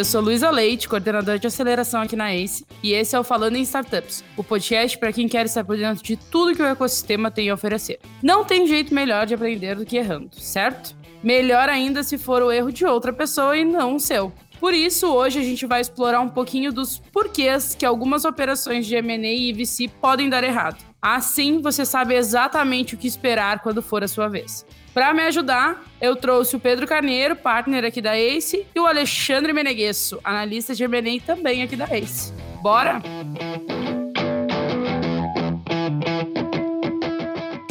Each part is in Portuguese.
Eu sou Luísa Leite, coordenadora de aceleração aqui na ACE, e esse é o Falando em Startups, o podcast para quem quer estar por dentro de tudo que o ecossistema tem a oferecer. Não tem jeito melhor de aprender do que errando, certo? Melhor ainda se for o erro de outra pessoa e não o seu. Por isso, hoje a gente vai explorar um pouquinho dos porquês que algumas operações de M&A e VC podem dar errado. Assim, você sabe exatamente o que esperar quando for a sua vez. Para me ajudar, eu trouxe o Pedro Carneiro, partner aqui da ACE, e o Alexandre Meneguesso, analista de M&A também aqui da ACE. Bora?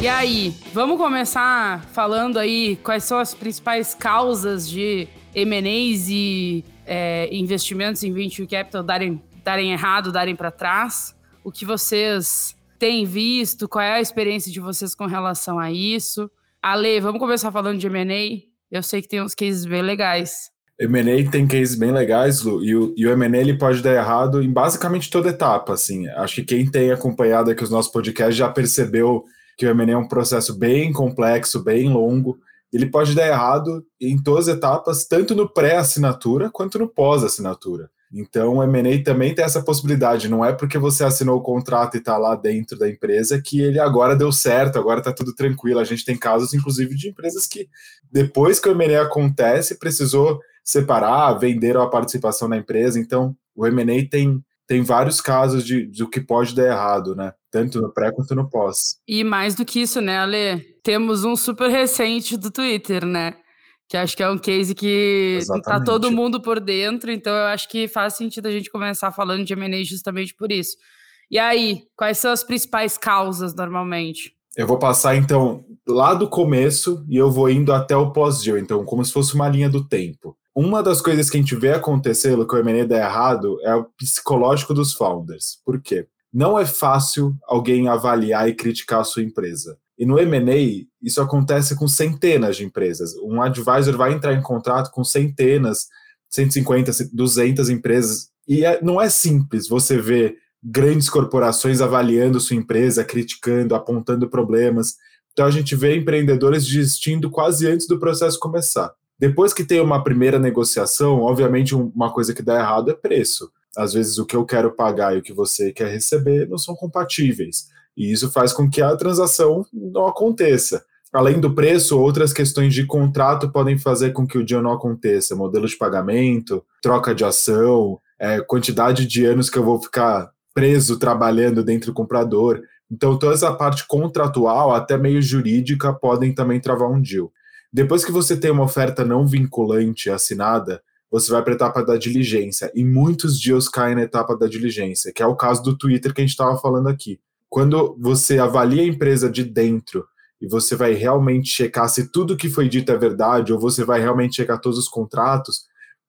E aí, vamos começar falando aí quais são as principais causas de M&As e é, investimentos em venture capital darem, darem errado, darem para trás. O que vocês têm visto? Qual é a experiência de vocês com relação a isso? Ale, vamos começar falando de M&A? Eu sei que tem uns cases bem legais. M&A tem cases bem legais, Lu, e o, e o M&A ele pode dar errado em basicamente toda etapa, assim. Acho que quem tem acompanhado aqui os nossos podcasts já percebeu que o M&A é um processo bem complexo, bem longo, ele pode dar errado em todas as etapas, tanto no pré-assinatura quanto no pós-assinatura. Então, o M&A também tem essa possibilidade. Não é porque você assinou o contrato e está lá dentro da empresa que ele agora deu certo, agora está tudo tranquilo. A gente tem casos, inclusive, de empresas que, depois que o M&A acontece, precisou separar, venderam a participação na empresa. Então, o M&A tem, tem vários casos de, de o que pode dar errado, né? Tanto no pré quanto no pós. E mais do que isso, né, Ale? Temos um super recente do Twitter, né? Que acho que é um case que tá Exatamente. tá todo mundo por dentro, então eu acho que faz sentido a gente começar falando de M&A justamente por isso. E aí, quais são as principais causas normalmente? Eu vou passar então lá do começo e eu vou indo até o pós-deal, então como se fosse uma linha do tempo. Uma das coisas que a gente vê acontecendo que o M&A dá errado é o psicológico dos founders. Por quê? Não é fácil alguém avaliar e criticar a sua empresa. E no M&A, isso acontece com centenas de empresas. Um advisor vai entrar em contrato com centenas, 150, 200 empresas. E é, não é simples você ver grandes corporações avaliando sua empresa, criticando, apontando problemas. Então a gente vê empreendedores desistindo quase antes do processo começar. Depois que tem uma primeira negociação, obviamente uma coisa que dá errado é preço. Às vezes o que eu quero pagar e o que você quer receber não são compatíveis. E isso faz com que a transação não aconteça. Além do preço, outras questões de contrato podem fazer com que o deal não aconteça. Modelo de pagamento, troca de ação, é, quantidade de anos que eu vou ficar preso trabalhando dentro do comprador. Então, toda essa parte contratual, até meio jurídica, podem também travar um deal. Depois que você tem uma oferta não vinculante assinada, você vai para a etapa da diligência. E muitos deals caem na etapa da diligência, que é o caso do Twitter que a gente estava falando aqui quando você avalia a empresa de dentro e você vai realmente checar se tudo que foi dito é verdade ou você vai realmente checar todos os contratos,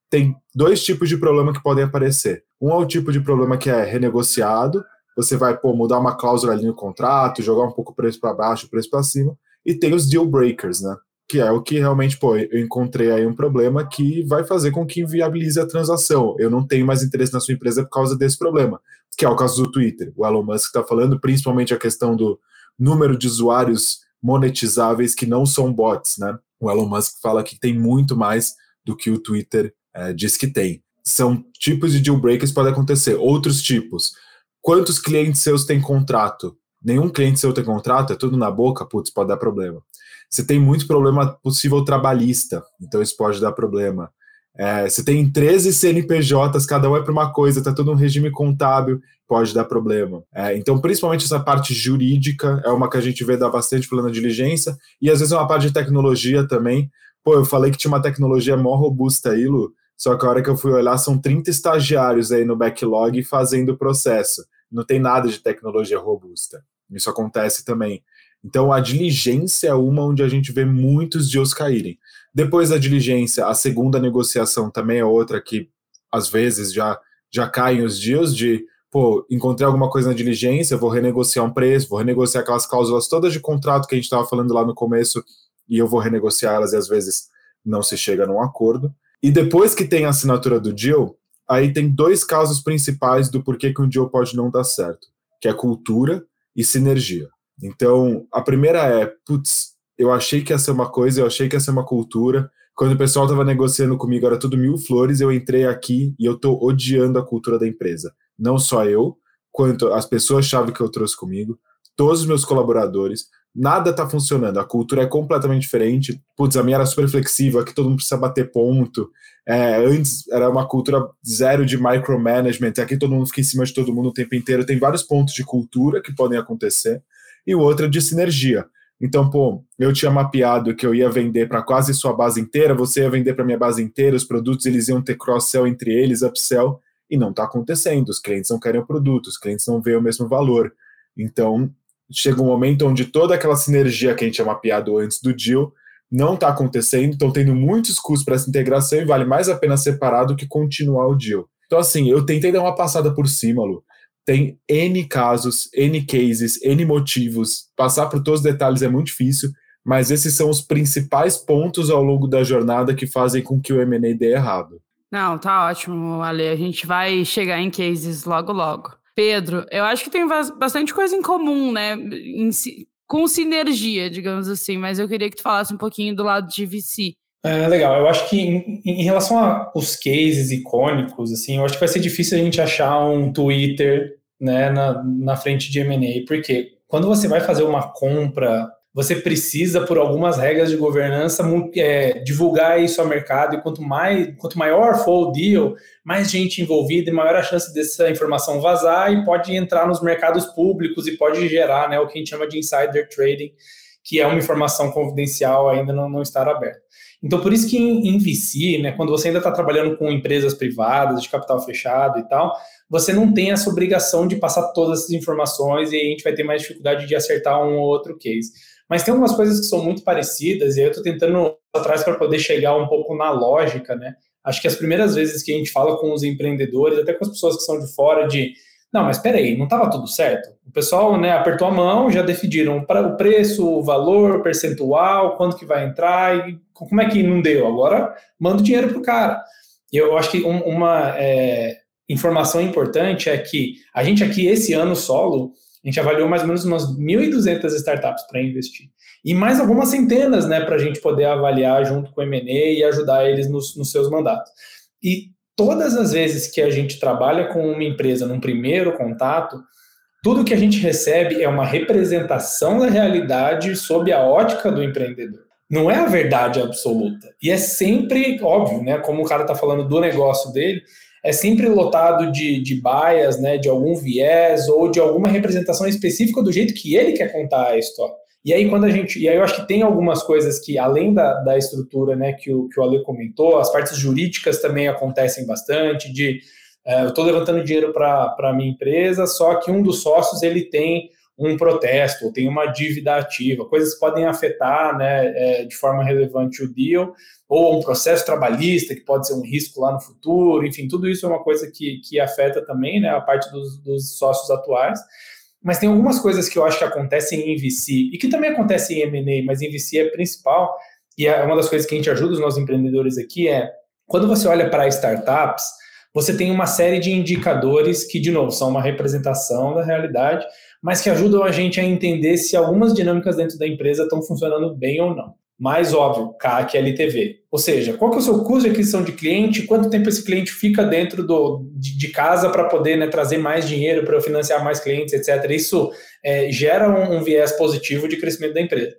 tem dois tipos de problema que podem aparecer. Um é o tipo de problema que é renegociado, você vai pô, mudar uma cláusula ali no contrato, jogar um pouco o preço para baixo, o preço para cima, e tem os deal breakers, né? Que é o que realmente, pô, eu encontrei aí um problema que vai fazer com que inviabilize a transação. Eu não tenho mais interesse na sua empresa por causa desse problema que é o caso do Twitter. O Elon Musk está falando principalmente a questão do número de usuários monetizáveis que não são bots, né? O Elon Musk fala que tem muito mais do que o Twitter é, diz que tem. São tipos de deal breakers podem acontecer. Outros tipos. Quantos clientes seus têm contrato? Nenhum cliente seu tem contrato, é tudo na boca, putz, pode dar problema. Você tem muito problema possível trabalhista, então isso pode dar problema. É, você tem 13 CNPJs, cada um é para uma coisa, está todo um regime contábil, pode dar problema. É, então, principalmente essa parte jurídica é uma que a gente vê dar bastante problema de diligência, e às vezes é uma parte de tecnologia também. Pô, eu falei que tinha uma tecnologia mó robusta aí, Lu, só que a hora que eu fui olhar, são 30 estagiários aí no backlog fazendo o processo. Não tem nada de tecnologia robusta. Isso acontece também. Então, a diligência é uma onde a gente vê muitos deals caírem. Depois da diligência, a segunda negociação também é outra que, às vezes, já, já caem os deals de, pô, encontrei alguma coisa na diligência, vou renegociar um preço, vou renegociar aquelas cláusulas todas de contrato que a gente estava falando lá no começo e eu vou renegociar elas e, às vezes, não se chega num acordo. E depois que tem a assinatura do deal, aí tem dois casos principais do porquê que um deal pode não dar certo, que é cultura e sinergia. Então, a primeira é, putz, eu achei que ia ser uma coisa, eu achei que ia ser uma cultura. Quando o pessoal estava negociando comigo, era tudo mil flores, eu entrei aqui e eu estou odiando a cultura da empresa. Não só eu, quanto as pessoas-chave que eu trouxe comigo, todos os meus colaboradores, nada tá funcionando, a cultura é completamente diferente. Putz, a minha era super flexível, aqui todo mundo precisa bater ponto. É, antes era uma cultura zero de micromanagement, aqui todo mundo fica em cima de todo mundo o tempo inteiro. Tem vários pontos de cultura que podem acontecer, e o outro é de sinergia. Então, pô, eu tinha mapeado que eu ia vender para quase sua base inteira, você ia vender para minha base inteira, os produtos eles iam ter cross-sell entre eles, upsell, e não está acontecendo. Os clientes não querem o produto, os clientes não veem o mesmo valor. Então, chega um momento onde toda aquela sinergia que a gente tinha mapeado antes do deal não está acontecendo, estão tendo muitos custos para essa integração e vale mais a pena separar do que continuar o deal. Então, assim, eu tentei dar uma passada por cima, Lu. Tem N casos, N cases, N motivos. Passar por todos os detalhes é muito difícil, mas esses são os principais pontos ao longo da jornada que fazem com que o M&A dê errado. Não, tá ótimo, Ale. A gente vai chegar em cases logo, logo. Pedro, eu acho que tem bastante coisa em comum, né? Em, com sinergia, digamos assim, mas eu queria que tu falasse um pouquinho do lado de VC. É, legal, eu acho que em, em relação aos cases icônicos, assim, eu acho que vai ser difícil a gente achar um Twitter né, na, na frente de M&A, porque quando você vai fazer uma compra você precisa, por algumas regras de governança, é, divulgar isso ao mercado, e quanto, mais, quanto maior for o deal, mais gente envolvida e maior a chance dessa informação vazar e pode entrar nos mercados públicos e pode gerar né, o que a gente chama de insider trading, que é uma informação confidencial ainda não, não estar aberta. Então, por isso que em, em VC, né, quando você ainda está trabalhando com empresas privadas, de capital fechado e tal, você não tem essa obrigação de passar todas essas informações e a gente vai ter mais dificuldade de acertar um ou outro case. Mas tem algumas coisas que são muito parecidas, e aí eu estou tentando atrás para poder chegar um pouco na lógica, né? Acho que as primeiras vezes que a gente fala com os empreendedores, até com as pessoas que são de fora, de não, mas peraí, não estava tudo certo? O pessoal né, apertou a mão, já decidiram para o preço, o valor, percentual, quanto que vai entrar, e como é que não deu? Agora manda o dinheiro para o cara. Eu acho que um, uma é, informação importante é que a gente aqui, esse ano solo, a gente avaliou mais ou menos umas 1.200 startups para investir. E mais algumas centenas, né, para a gente poder avaliar junto com o MNE e ajudar eles nos, nos seus mandatos. E todas as vezes que a gente trabalha com uma empresa num primeiro contato, tudo que a gente recebe é uma representação da realidade sob a ótica do empreendedor. Não é a verdade absoluta. E é sempre óbvio, né? Como o cara está falando do negócio dele, é sempre lotado de, de bias, né, de algum viés ou de alguma representação específica do jeito que ele quer contar a história. E aí, quando a gente. E aí, eu acho que tem algumas coisas que, além da, da estrutura né, que, o, que o Ale comentou, as partes jurídicas também acontecem bastante, de é, eu estou levantando dinheiro para a minha empresa, só que um dos sócios ele tem um protesto, ou tem uma dívida ativa, coisas que podem afetar né, é, de forma relevante o deal, ou um processo trabalhista que pode ser um risco lá no futuro, enfim, tudo isso é uma coisa que, que afeta também né, a parte dos, dos sócios atuais. Mas tem algumas coisas que eu acho que acontecem em VC e que também acontecem em M&A, mas em VC é principal, e é uma das coisas que a gente ajuda os nossos empreendedores aqui é, quando você olha para startups, você tem uma série de indicadores que, de novo, são uma representação da realidade, mas que ajudam a gente a entender se algumas dinâmicas dentro da empresa estão funcionando bem ou não. Mais óbvio, CAC LTV. Ou seja, qual que é o seu custo de aquisição de cliente, quanto tempo esse cliente fica dentro do, de, de casa para poder né, trazer mais dinheiro para financiar mais clientes, etc. Isso é, gera um, um, viés positivo de crescimento da empresa.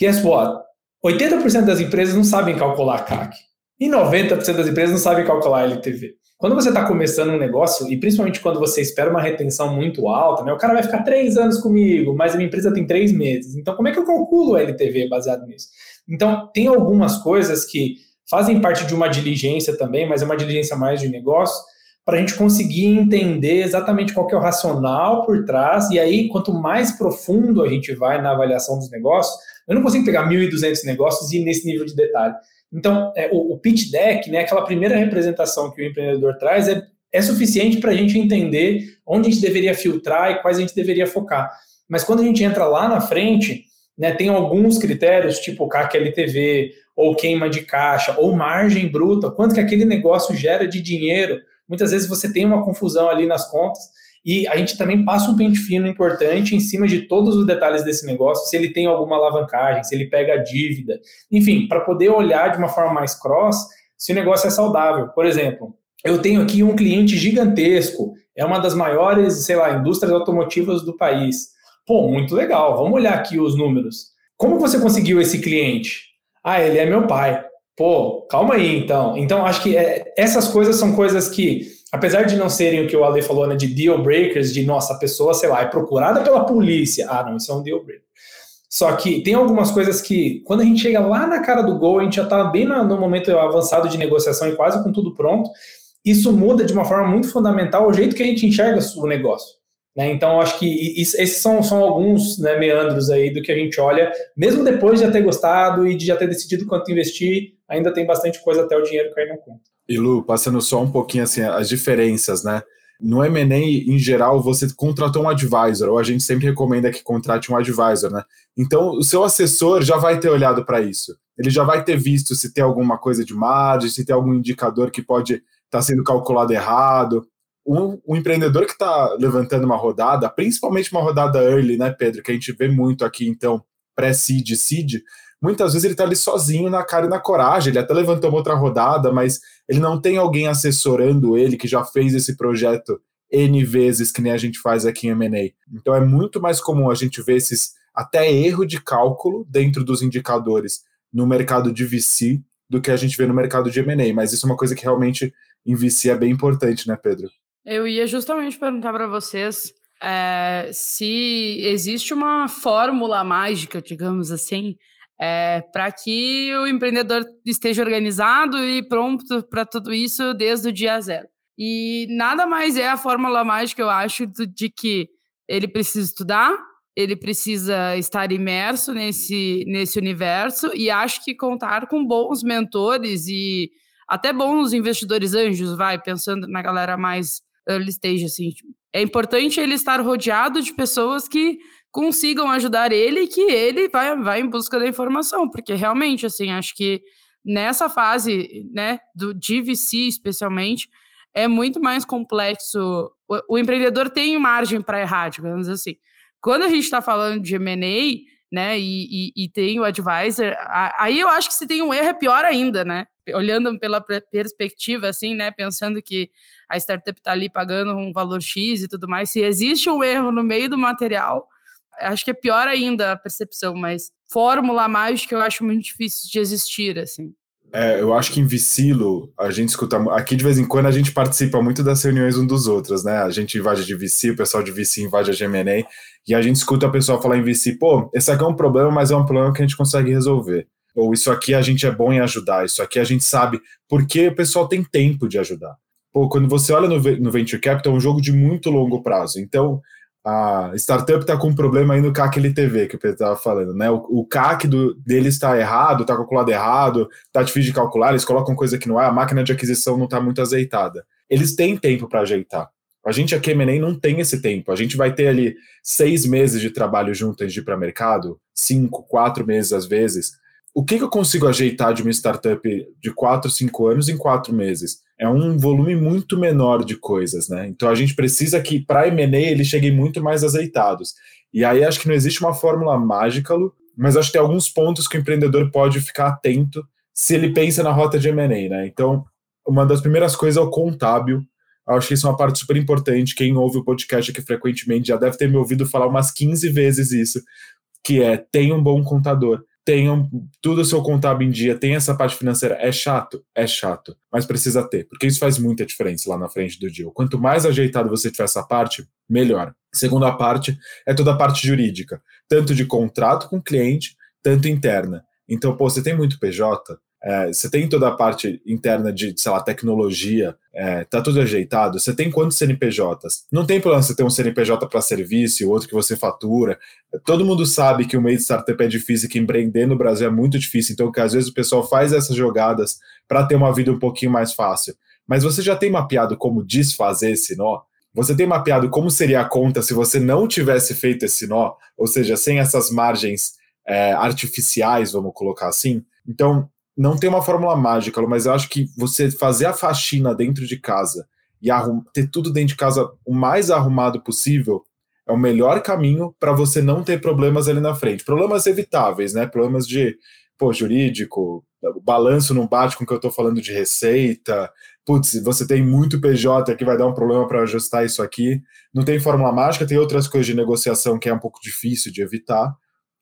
Guess what? 80% das empresas não sabem calcular CAC. E 90% das empresas não sabem calcular LTV. Quando você está começando um negócio, e principalmente quando você espera uma retenção muito alta, né? O cara vai ficar três anos comigo, mas a minha empresa tem três meses. Então, como é que eu calculo o LTV baseado nisso? Então, tem algumas coisas que fazem parte de uma diligência também, mas é uma diligência mais de negócio, para a gente conseguir entender exatamente qual é o racional por trás, e aí, quanto mais profundo a gente vai na avaliação dos negócios, eu não consigo pegar 1.200 negócios e ir nesse nível de detalhe. Então, é, o, o, pitch deck, né, aquela primeira representação que o empreendedor traz, é, é suficiente para a gente entender onde a gente deveria filtrar e quais a gente deveria focar. Mas quando a gente entra lá na frente, né, tem alguns critérios, tipo CAC LTV, ou queima de caixa, ou margem bruta, quanto que aquele negócio gera de dinheiro. Muitas vezes você tem uma confusão ali nas contas, e a gente também passa um pente fino importante em cima de todos os detalhes desse negócio, se ele tem alguma alavancagem, se ele pega a dívida, enfim, para poder olhar de uma forma mais cross se o negócio é saudável. Por exemplo, eu tenho aqui um cliente gigantesco, é uma das maiores, sei lá, indústrias automotivas do país. Pô, muito legal, vamos olhar aqui os números. Como você conseguiu esse cliente? Ah, ele é meu pai. Pô, calma aí então. Então, acho que é, essas coisas são coisas que apesar de não serem o que o Ale falou, né, de deal breakers, de nossa, a pessoa, sei lá, é procurada pela polícia. Ah, não, isso é um deal breaker. Só que tem algumas coisas que, quando a gente chega lá na cara do gol, a gente já está bem no momento avançado de negociação e quase com tudo pronto. Isso muda de uma forma muito fundamental o jeito que a gente enxerga o negócio. Né? Então, acho que esses são, são alguns né, meandros aí do que a gente olha, mesmo depois de já ter gostado e de já ter decidido quanto investir, ainda tem bastante coisa até o dinheiro cair na conta. E Lu, passando só um pouquinho assim, as diferenças, né? No M&A, em geral, você contratou um advisor, ou a gente sempre recomenda que contrate um advisor, né? Então, o seu assessor já vai ter olhado para isso. Ele já vai ter visto se tem alguma coisa de margem, se tem algum indicador que pode estar tá sendo calculado errado. Um empreendedor que está levantando uma rodada, principalmente uma rodada early, né, Pedro, que a gente vê muito aqui, então, pré-seed, seed, muitas vezes ele está ali sozinho na cara e na coragem, ele até levantou uma outra rodada, mas ele não tem alguém assessorando ele que já fez esse projeto N vezes, que nem a gente faz aqui em M&A. Então é muito mais comum a gente ver esses até erro de cálculo dentro dos indicadores no mercado de VC do que a gente vê no mercado de M&A, mas isso é uma coisa que realmente em VC é bem importante, né, Pedro? Eu ia justamente perguntar para vocês é, se existe uma fórmula mágica, digamos assim, é, para que o empreendedor esteja organizado e pronto para tudo isso desde o dia zero. E nada mais é a fórmula mágica, eu acho, de que ele precisa estudar, ele precisa estar imerso nesse, nesse universo e acho que contar com bons mentores e até bons investidores anjos, vai, pensando na galera mais early stage, assim. É importante ele estar rodeado de pessoas que consigam ajudar ele e que ele vai, vai em busca da informação, porque realmente, assim, acho que nessa fase, né, do DVC especialmente, é muito mais complexo. O, o empreendedor tem margem para errar, digamos assim. Quando a gente está falando de M&A, né, e, e, e, tem o advisor, aí eu acho que se tem um erro é pior ainda, né? Olhando pela perspectiva, assim, né, pensando que a startup está ali pagando um valor X e tudo mais, se existe um erro no meio do material, acho que é pior ainda a percepção, mas fórmula mágica eu acho muito difícil de existir, assim. É, eu acho que em Vicilo, a gente escuta. Aqui de vez em quando a gente participa muito das reuniões um dos outros, né? A gente invade de VC, o pessoal de VC invade a GMNA, e a gente escuta a pessoa falar em VC, pô, esse aqui é um problema, mas é um problema que a gente consegue resolver. Ou isso aqui a gente é bom em ajudar, isso aqui a gente sabe, porque o pessoal tem tempo de ajudar. Pô, quando você olha no, no Venture Capital, é um jogo de muito longo prazo. Então, a startup está com um problema aí no CAC LTV, que o Pedro estava falando, né? O, o CAC do, dele está errado, está calculado errado, está difícil de calcular, eles colocam coisa que não é, a máquina de aquisição não está muito azeitada. Eles têm tempo para ajeitar. A gente aqui, M&A, não tem esse tempo. A gente vai ter ali seis meses de trabalho junto antes de ir para mercado, cinco, quatro meses às vezes. O que, que eu consigo ajeitar de uma startup de quatro, cinco anos em quatro meses? É um volume muito menor de coisas, né? Então a gente precisa que para M&A eles cheguem muito mais azeitados. E aí acho que não existe uma fórmula mágica, Lu, mas acho que tem alguns pontos que o empreendedor pode ficar atento se ele pensa na rota de M&A, né? Então, uma das primeiras coisas é o contábil. Acho que isso é uma parte super importante. Quem ouve o podcast aqui frequentemente já deve ter me ouvido falar umas 15 vezes isso, que é tem um bom contador tenham tudo o seu contábil em dia, tem essa parte financeira. É chato? É chato, mas precisa ter, porque isso faz muita diferença lá na frente do deal. Quanto mais ajeitado você tiver essa parte, melhor. Segunda parte é toda a parte jurídica, tanto de contrato com o cliente, tanto interna. Então, pô, você tem muito PJ, é, você tem toda a parte interna de, sei lá, tecnologia, é, tá tudo ajeitado. Você tem quantos CNPJs? Não tem problema você ter um CNPJ para serviço e outro que você fatura. Todo mundo sabe que o meio de startup é difícil, que empreender no Brasil é muito difícil. Então, que às vezes o pessoal faz essas jogadas para ter uma vida um pouquinho mais fácil. Mas você já tem mapeado como desfazer esse nó? Você tem mapeado como seria a conta se você não tivesse feito esse nó? Ou seja, sem essas margens é, artificiais, vamos colocar assim? Então, não tem uma fórmula mágica, mas eu acho que você fazer a faxina dentro de casa e ter tudo dentro de casa o mais arrumado possível é o melhor caminho para você não ter problemas ali na frente. Problemas evitáveis, né? Problemas de pô, jurídico, o balanço não bate com o que eu estou falando de receita. Putz, você tem muito PJ que vai dar um problema para ajustar isso aqui. Não tem fórmula mágica, tem outras coisas de negociação que é um pouco difícil de evitar.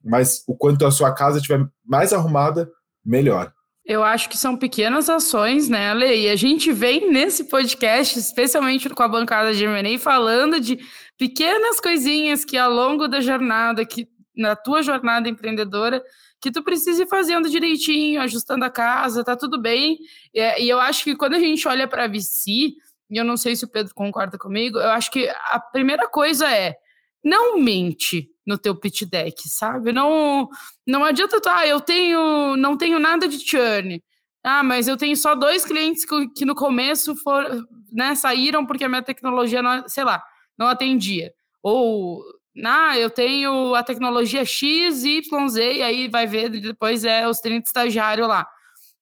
Mas o quanto a sua casa estiver mais arrumada, melhor. Eu acho que são pequenas ações, né, Ale? E a gente vem nesse podcast, especialmente com a bancada de M&A, falando de pequenas coisinhas que ao longo da jornada, que na tua jornada empreendedora, que tu precisa ir fazendo direitinho, ajustando a casa, tá tudo bem. E, eu acho que quando a gente olha para VC, e eu não sei se o Pedro concorda comigo, eu acho que a primeira coisa é não mente no teu pitch deck, sabe? Não não adianta tu, ah, eu tenho não tenho nada de churn. Ah, mas eu tenho só dois clientes que, que no começo for, né, saíram porque a minha tecnologia não, sei lá, não atendia. Ou ah, eu tenho a tecnologia X, Y, Z, e aí vai ver depois é os 30 estagiários lá.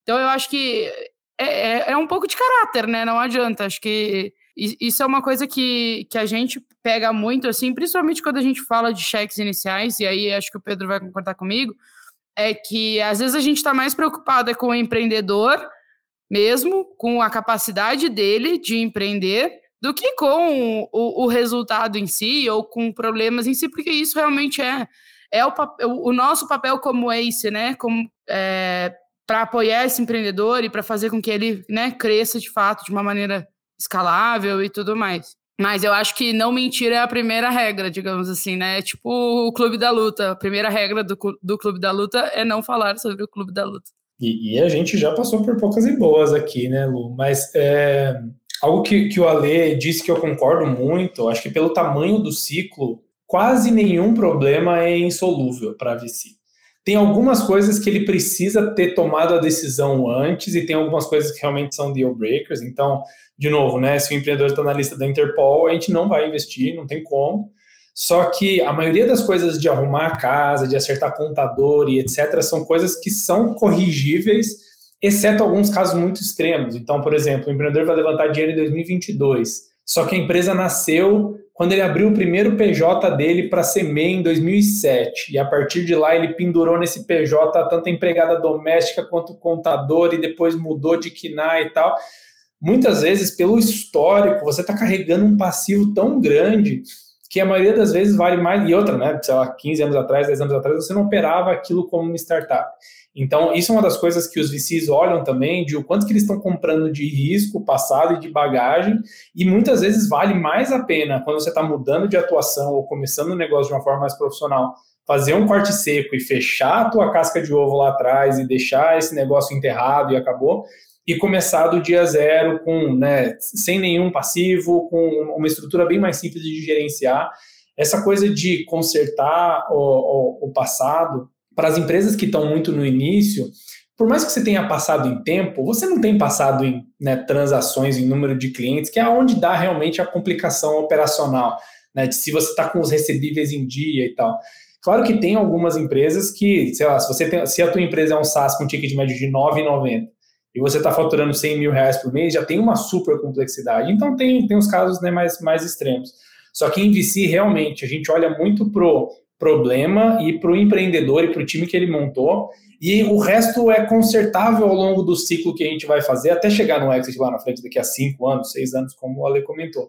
Então eu acho que é, é, é, um pouco de caráter, né? Não adianta. Acho que isso é uma coisa que, que a gente pega muito, assim, principalmente quando a gente fala de cheques iniciais, e aí acho que o Pedro vai concordar comigo, é que às vezes a gente está mais preocupado com o empreendedor mesmo, com a capacidade dele de empreender, do que com o, o, resultado em si ou com problemas em si, porque isso realmente é, é o, o nosso papel como ACE, né? Como, é, para apoiar esse empreendedor e para fazer com que ele né, cresça de fato de uma maneira escalável e tudo mais. Mas eu acho que não mentir é a primeira regra, digamos assim, né? É tipo o clube da luta. A primeira regra do, do clube da luta é não falar sobre o clube da luta. E, e a gente já passou por poucas e boas aqui, né, Lu? Mas é, Algo que, que o Ale disse que eu concordo muito, acho que pelo tamanho do ciclo, quase nenhum problema é insolúvel para a VC. Tem algumas coisas que ele precisa ter tomado a decisão antes e tem algumas coisas que realmente são deal breakers. Então, de novo, né, se o empreendedor está na lista da Interpol, a gente não vai investir, não tem como. Só que a maioria das coisas de arrumar a casa, de acertar contador e etc., são coisas que são corrigíveis exceto alguns casos muito extremos. Então, por exemplo, o empreendedor vai levantar dinheiro em 2022, só que a empresa nasceu quando ele abriu o primeiro PJ dele para ser MEI em 2007. E a partir de lá ele pendurou nesse PJ tanto a empregada doméstica quanto o contador e depois mudou de KINAI e tal. Muitas vezes, pelo histórico, você está carregando um passivo tão grande que a maioria das vezes vale mais. E outra, né? Sei lá, 15 anos atrás, 10 anos atrás, você não operava aquilo como uma startup. Então, isso é uma das coisas que os VCs olham também, de o quanto que eles estão comprando de risco passado e de bagagem, e muitas vezes vale mais a pena, quando você está mudando de atuação ou começando o um negócio de uma forma mais profissional, fazer um corte seco e fechar a tua casca de ovo lá atrás e deixar esse negócio enterrado e acabou, e começar do dia zero com, né, sem nenhum passivo, com uma estrutura bem mais simples de gerenciar. Essa coisa de consertar o, o, o passado para as empresas que estão muito no início, por mais que você tenha passado em tempo, você não tem passado em né, transações, em número de clientes, que é onde dá realmente a complicação operacional, né, de se você está com os recebíveis em dia e tal. Claro que tem algumas empresas que, sei lá, se, você tem, se a tua empresa é um SaaS com ticket médio de R$ 9,90 e você está faturando 100 mil reais por mês, já tem uma super complexidade. Então tem, tem os casos né, mais, mais extremos. Só que em VC, realmente, a gente olha muito pro problema e para o empreendedor e para o time que ele montou. E o resto é consertável ao longo do ciclo que a gente vai fazer, até chegar no exit lá na frente daqui a cinco anos, seis anos, como o Ale comentou.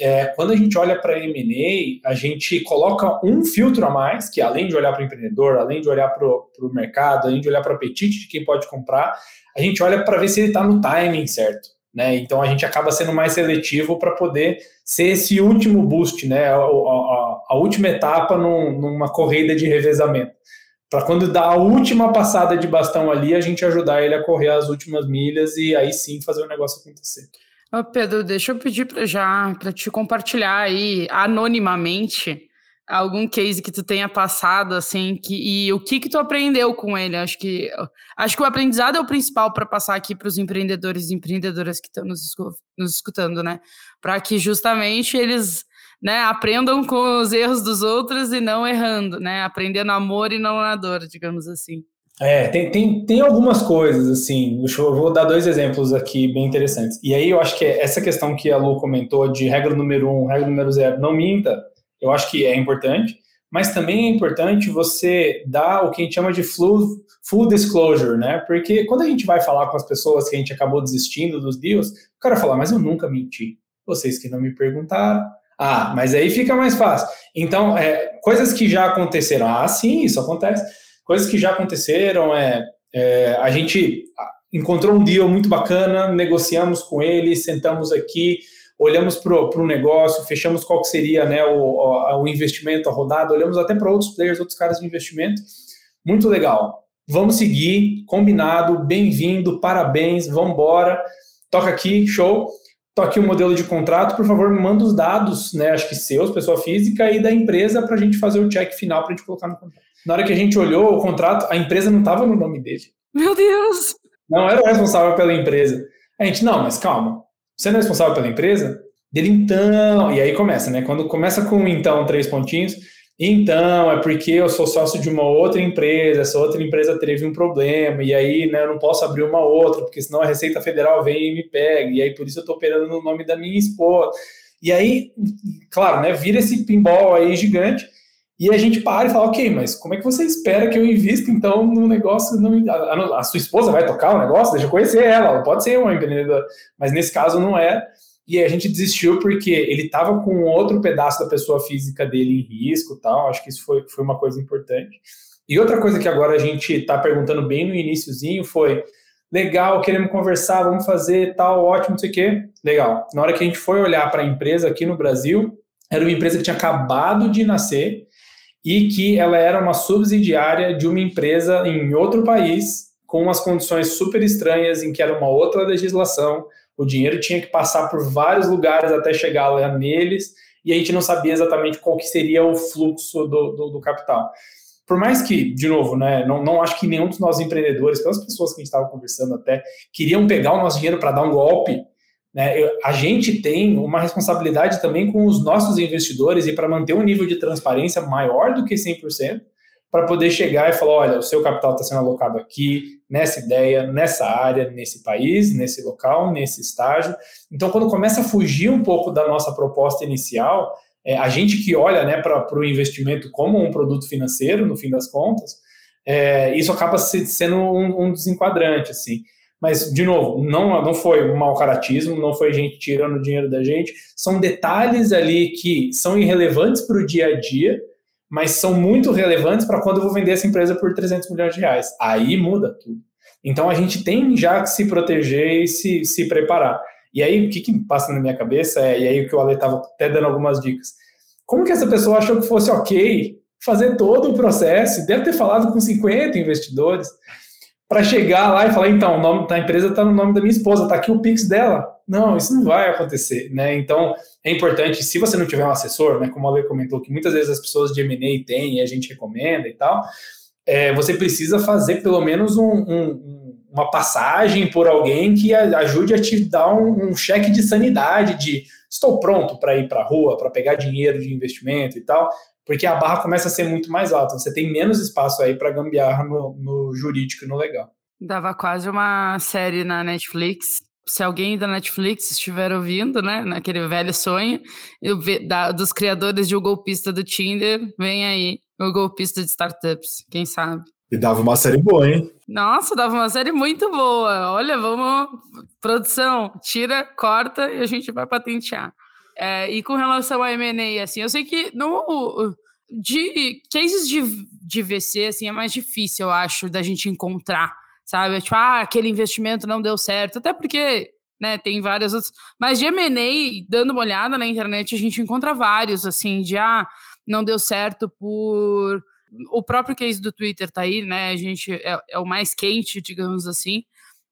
É, quando a gente olha para M&A, a gente coloca um filtro a mais, que além de olhar para o empreendedor, além de olhar para o mercado, além de olhar para o apetite de quem pode comprar, a gente olha para ver se ele está no timing certo. Né? Então a gente acaba sendo mais seletivo para poder ser esse último boost, né? a, a, a última etapa num, numa corrida de revezamento. Para quando dá a última passada de bastão ali, a gente ajudar ele a correr as últimas milhas e aí sim fazer o negócio acontecer. Ô Pedro, deixa eu pedir para já para te compartilhar aí anonimamente algum case que tu tenha passado, assim, que, e o que que tu aprendeu com ele? Acho que, acho que o aprendizado é o principal para passar aqui para os empreendedores e empreendedoras que estão nos, nos escutando, né? Para que justamente eles né, aprendam com os erros dos outros e não errando, né? Aprendendo amor e não na dor, digamos assim. É, tem, tem, tem algumas coisas, assim, eu vou dar dois exemplos aqui bem interessantes. E aí eu acho que é essa questão que a Lu comentou de regra número um, regra número zero, não minta, eu acho que é importante, mas também é importante você dar o que a gente chama de full, full disclosure, né? Porque quando a gente vai falar com as pessoas que a gente acabou desistindo dos deals, o cara fala, mas eu nunca menti, vocês que não me perguntaram. Ah, mas aí fica mais fácil. Então, é, coisas que já aconteceram, ah, sim, isso acontece Coisas que já aconteceram é, é a gente encontrou um deal muito bacana, negociamos com ele, sentamos aqui, olhamos para o negócio, fechamos qual que seria né, o, o, investimento, a rodada, olhamos até para outros players, outros caras de investimento. Muito legal. Vamos seguir, combinado, bem-vindo, parabéns, vamos embora. Toca aqui, show. Toca aqui o modelo de contrato, por favor, me manda os dados, né? Acho que seus, pessoa física, e da empresa para a gente fazer o check final para a gente colocar no contrato. Na hora que a gente olhou o contrato, a empresa não estava no nome dele. Meu Deus! Não era o responsável pela empresa. A gente, não, mas calma. Você não é responsável pela empresa? Dele, então. E aí começa, né? Quando começa com então, três pontinhos. Então, é porque eu sou sócio de uma outra empresa, essa outra empresa teve um problema, e aí né, eu não posso abrir uma outra, porque senão a Receita Federal vem e me pega, e aí por isso eu estou operando no nome da minha esposa. E aí, claro, né, vira esse pinball aí gigante, e a gente para e fala, ok, mas como é que você espera que eu invista então no negócio? No, a, a, sua esposa vai tocar o negócio? Deixa eu conhecer ela, ela pode ser uma empreendedora, mas nesse caso não é. E a gente desistiu porque ele estava com outro pedaço da pessoa física dele em risco tal. Acho que isso foi, foi uma coisa importante. E outra coisa que agora a gente está perguntando bem no iníciozinho foi: legal, queremos conversar, vamos fazer tal, ótimo, não sei o quê. Legal. Na hora que a gente foi olhar para a empresa aqui no Brasil, era uma empresa que tinha acabado de nascer e que ela era uma subsidiária de uma empresa em outro país, com umas condições super estranhas, em que era uma outra legislação, o dinheiro tinha que passar por vários lugares até chegar lá neles, e a gente não sabia exatamente qual que seria o fluxo do, do, do capital. Por mais que, de novo, né, não, não acho que nenhum dos nossos empreendedores, pelas pessoas que a gente estava conversando até, queriam pegar o nosso dinheiro para dar um golpe, né? A gente tem uma responsabilidade também com os nossos investidores e para manter um nível de transparência maior do que 100%, para poder chegar e falar: olha, o seu capital está sendo alocado aqui, nessa ideia, nessa área, nesse país, nesse local, nesse estágio. Então, quando começa a fugir um pouco da nossa proposta inicial, é, a gente que olha né, para o investimento como um produto financeiro, no fim das contas, é, isso acaba sendo um, um desenquadrante. Assim. Mas, de novo, não, não foi um mau caratismo, não foi gente tirando dinheiro da gente. São detalhes ali que são irrelevantes para o dia a dia, mas são muito relevantes para quando eu vou vender essa empresa por 300 milhões de reais. Aí muda tudo. Então a gente tem já que se proteger e se, se preparar. E aí o que, que passa na minha cabeça é, e aí o que o Ale estava até dando algumas dicas. Como que essa pessoa achou que fosse ok fazer todo o processo? Deve ter falado com 50 investidores para chegar lá e falar, então, o nome da empresa está no nome da minha esposa, está aqui o Pix dela. Não, isso não vai acontecer, né? Então, é importante, se você não tiver um assessor, né, como a Lê comentou, que muitas vezes as pessoas de M&A têm e a gente recomenda e tal, é, você precisa fazer pelo menos um, um, uma passagem por alguém que ajude a te dar um, um cheque de sanidade, de estou pronto para ir para a rua, para pegar dinheiro de investimento e tal, porque a barra começa a ser muito mais alta. Você tem menos espaço aí para gambiarra no, no jurídico e no legal. Dava quase uma série na Netflix. Se alguém da Netflix estiver ouvindo, né, naquele velho sonho, eu ve, da, dos criadores de O Golpista do Tinder, vem aí o Golpista de Startups, quem sabe. E dava uma série boa, hein? Nossa, dava uma série muito boa. Olha, vamos. Produção, tira, corta e a gente vai patentear. É, e com relação a M&A, assim, eu sei que no, de cases de, de VC, assim, é mais difícil, eu acho, da gente encontrar, sabe? Tipo, ah, aquele investimento não deu certo, até porque, né, tem várias outras... Mas de M&A, dando uma olhada na internet, a gente encontra vários, assim, de, ah, não deu certo por... O próprio case do Twitter tá aí, né, a gente é, é o mais quente, digamos assim,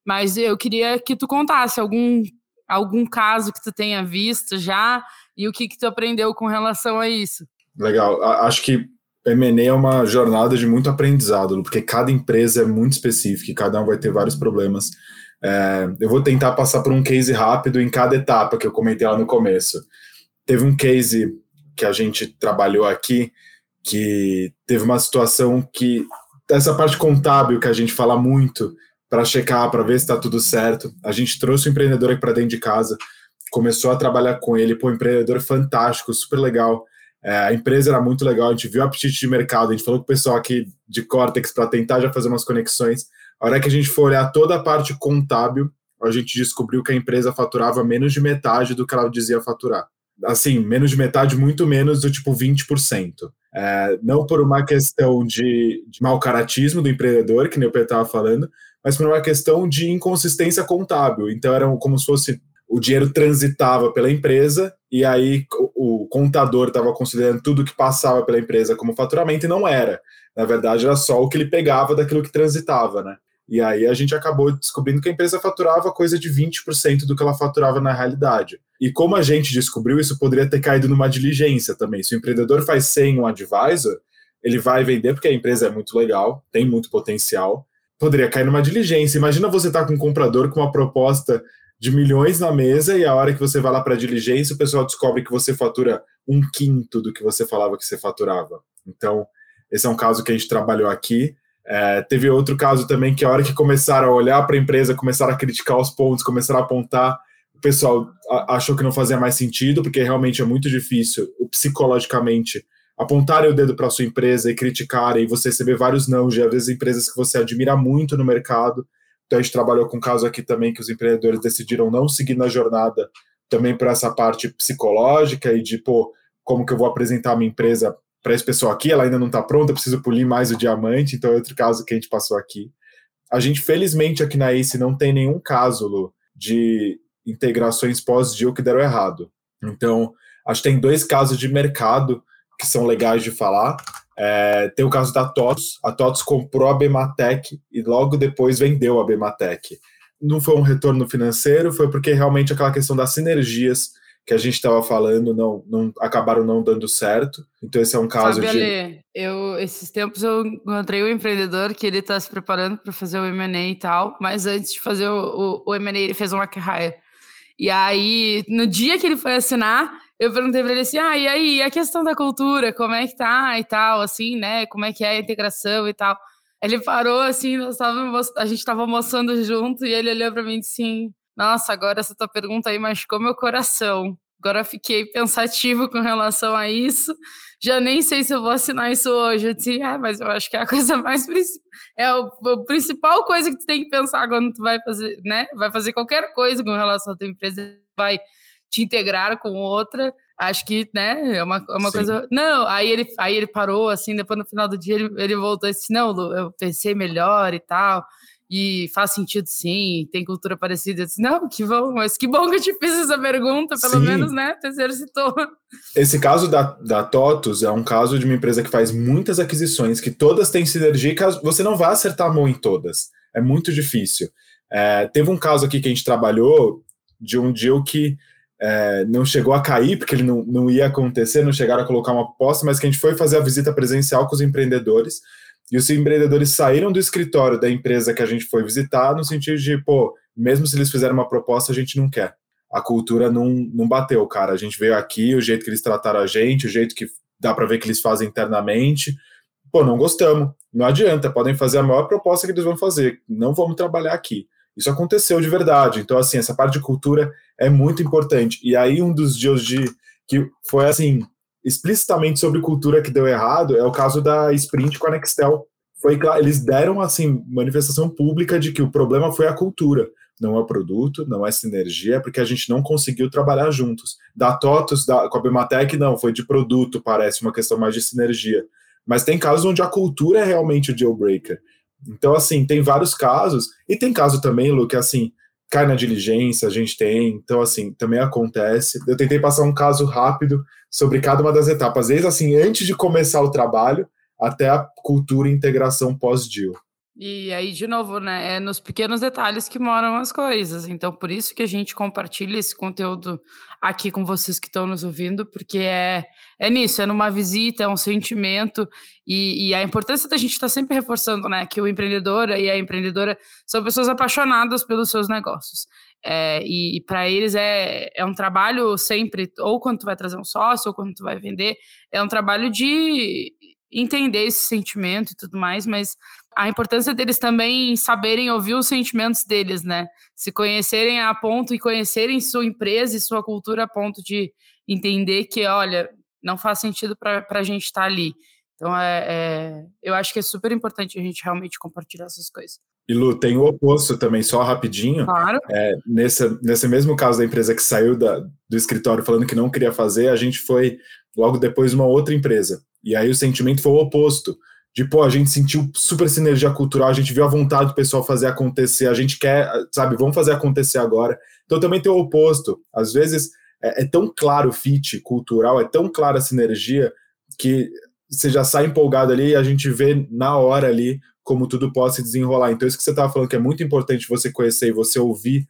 mas eu queria que tu contasse algum algum caso que tu tenha visto já e o que, que tu aprendeu com relação a isso. Legal. Acho que M&A é uma jornada de muito aprendizado, porque cada empresa é muito específica e cada um vai ter vários problemas. É, eu vou tentar passar por um case rápido em cada etapa que eu comentei lá no começo. Teve um case que a gente trabalhou aqui que teve uma situação que essa parte contábil que a gente fala muito para checar, para ver se está tudo certo. A gente trouxe o empreendedor aqui para dentro de casa, começou a trabalhar com ele, pô, empreendedor fantástico, super legal. É, a empresa era muito legal, a gente viu o apetite de mercado, a gente falou com o pessoal aqui de Cortex para tentar já fazer umas conexões. A hora que a gente for olhar toda a parte contábil, a gente descobriu que a empresa faturava menos de metade do que ela dizia faturar. Assim, menos de metade, muito menos do tipo 20%. É, não por uma questão de, de mau caratismo do empreendedor, que nem o Pedro estava falando, mas por uma questão de inconsistência contábil. Então, era como se fosse o dinheiro transitava pela empresa e aí o contador estava considerando tudo que passava pela empresa como faturamento e não era. Na verdade, era só o que ele pegava daquilo que transitava, né? E aí a gente acabou descobrindo que a empresa faturava coisa de 20% do que ela faturava na realidade. E como a gente descobriu, isso poderia ter caído numa diligência também. Se o empreendedor faz 100 um advisor, ele vai vender porque a empresa é muito legal, tem muito potencial. Poderia cair numa diligência. Imagina você estar tá com um comprador com uma proposta de milhões na mesa e a hora que você vai lá para a diligência, o pessoal descobre que você fatura um quinto do que você falava que você faturava. Então, esse é um caso que a gente trabalhou aqui. É, teve outro caso também que a hora que começaram a olhar para a empresa, começaram a criticar os pontos, começaram a apontar, o pessoal achou que não fazia mais sentido, porque realmente é muito difícil psicologicamente apontarem o dedo para sua empresa e criticarem, e você receber vários não de às vezes empresas que você admira muito no mercado. Então a gente trabalhou com um caso aqui também que os empreendedores decidiram não seguir na jornada também para essa parte psicológica e de, pô, como que eu vou apresentar a minha empresa para esse pessoal aqui, ela ainda não está pronta, preciso polir mais o diamante, então é outro caso que a gente passou aqui. A gente, felizmente, aqui na ACE não tem nenhum caso, Lu, de integrações pós-deal que deram errado. Então, acho que tem dois casos de mercado que são legais de falar. É, tem o caso da TOTS. A TOTS comprou a Bematec e logo depois vendeu a Bematec. Não foi um retorno financeiro, foi porque realmente aquela questão das sinergias que a gente estava falando não, não acabaram não dando certo. Então esse é um caso Sabe, de. Ale, eu esses tempos eu encontrei um empreendedor que ele está se preparando para fazer o M&A e tal, mas antes de fazer o, o, o M&A ele fez um acquire. E aí no dia que ele foi assinar eu perguntei para ele assim: "Ah, e aí, a questão da cultura, como é que tá e tal, assim, né? Como é que é a integração e tal?" Ele parou assim, nós tava, a gente estava almoçando junto e ele olhou para mim e disse assim: nossa, agora essa tua pergunta aí machucou meu coração. Agora fiquei pensativo com relação a isso. Já nem sei se eu vou assinar isso hoje. Eu disse, ah, mas eu acho que é a coisa mais é o, a principal coisa que tu tem que pensar quando tu vai fazer, né? Vai fazer qualquer coisa com relação à tua empresa, vai te integrar com outra. Acho que, né, é uma, é uma coisa. Não, aí ele, aí ele parou, assim, depois no final do dia ele, ele voltou e disse: Não, Lu, eu pensei melhor e tal e faz sentido sim, tem cultura parecida. Eu disse, não, que bom, mas que bom que eu te fiz essa pergunta, pelo sim. menos, né? Você exercitou. Esse caso da, da TOTUS é um caso de uma empresa que faz muitas aquisições, que todas têm sinergia e você não vai acertar a mão em todas. É muito difícil. É, teve um caso aqui que a gente trabalhou de um deal que é, não chegou a cair, porque ele não, não ia acontecer, não chegaram a colocar uma aposta, mas que a gente foi fazer a visita presencial com os empreendedores e os empreendedores saíram do escritório da empresa que a gente foi visitar, no sentido de, pô, mesmo se eles fizerem uma proposta, a gente não quer. A cultura não, não bateu, cara. A gente veio aqui, o jeito que eles trataram a gente, o jeito que dá para ver que eles fazem internamente. Pô, não gostamos. Não adianta, podem fazer a maior proposta que eles vão fazer. Não vamos trabalhar aqui. Isso aconteceu de verdade. Então, assim, essa parte de cultura é muito importante. E aí, um dos dias de que foi assim, explicitamente sobre cultura que deu errado é o caso da Sprint com a Nextel. Foi eles deram assim manifestação pública de que o problema foi a cultura, não é o produto, não é sinergia, porque a gente não conseguiu trabalhar juntos. Da TOTUS, da, com a Bimatec, não, foi de produto, parece uma questão mais de sinergia. Mas tem casos onde a cultura é realmente o deal breaker. Então, assim, tem vários casos, e tem caso também, Lu, que assim, cai na diligência, a gente tem, então assim, também acontece. Eu tentei passar um caso rápido sobre cada uma das etapas, desde assim, antes de começar o trabalho até a cultura e integração pós-deal. E aí, de novo, né, é nos pequenos detalhes que moram as coisas. Então, por isso que a gente compartilha esse conteúdo aqui com vocês que estão nos ouvindo, porque é, é nisso, é numa visita, é um sentimento, e, e a importância da gente estar tá sempre reforçando, né, que o empreendedor e a empreendedora são pessoas apaixonadas pelos seus negócios. É, e, e para eles é, é um trabalho sempre, ou quando tu vai trazer um sócio, ou quando tu vai vender, é um trabalho de entender esse sentimento e tudo mais, mas a importância deles também saberem ouvir os sentimentos deles, né? Se conhecerem a ponto e conhecerem sua empresa e sua cultura a ponto de entender que, olha, não faz sentido para a gente estar tá ali. Então, é, é, eu acho que é super importante a gente realmente compartilhar essas coisas. E Lu, tem o oposto também, só rapidinho. Claro. É, nesse, nesse mesmo caso da empresa que saiu da, do escritório falando que não queria fazer, a gente foi logo depois uma outra empresa. E aí o sentimento foi o oposto. De, pô, a gente sentiu super sinergia cultural, a gente viu a vontade do pessoal fazer acontecer, a gente quer, sabe, vamos fazer acontecer agora. Então também tem o oposto. Às vezes é, é tão claro o fit cultural, é tão clara a sinergia, que você já sai empolgado ali e a gente vê na hora ali como tudo pode se desenrolar. Então, isso que você estava falando que é muito importante você conhecer e você ouvir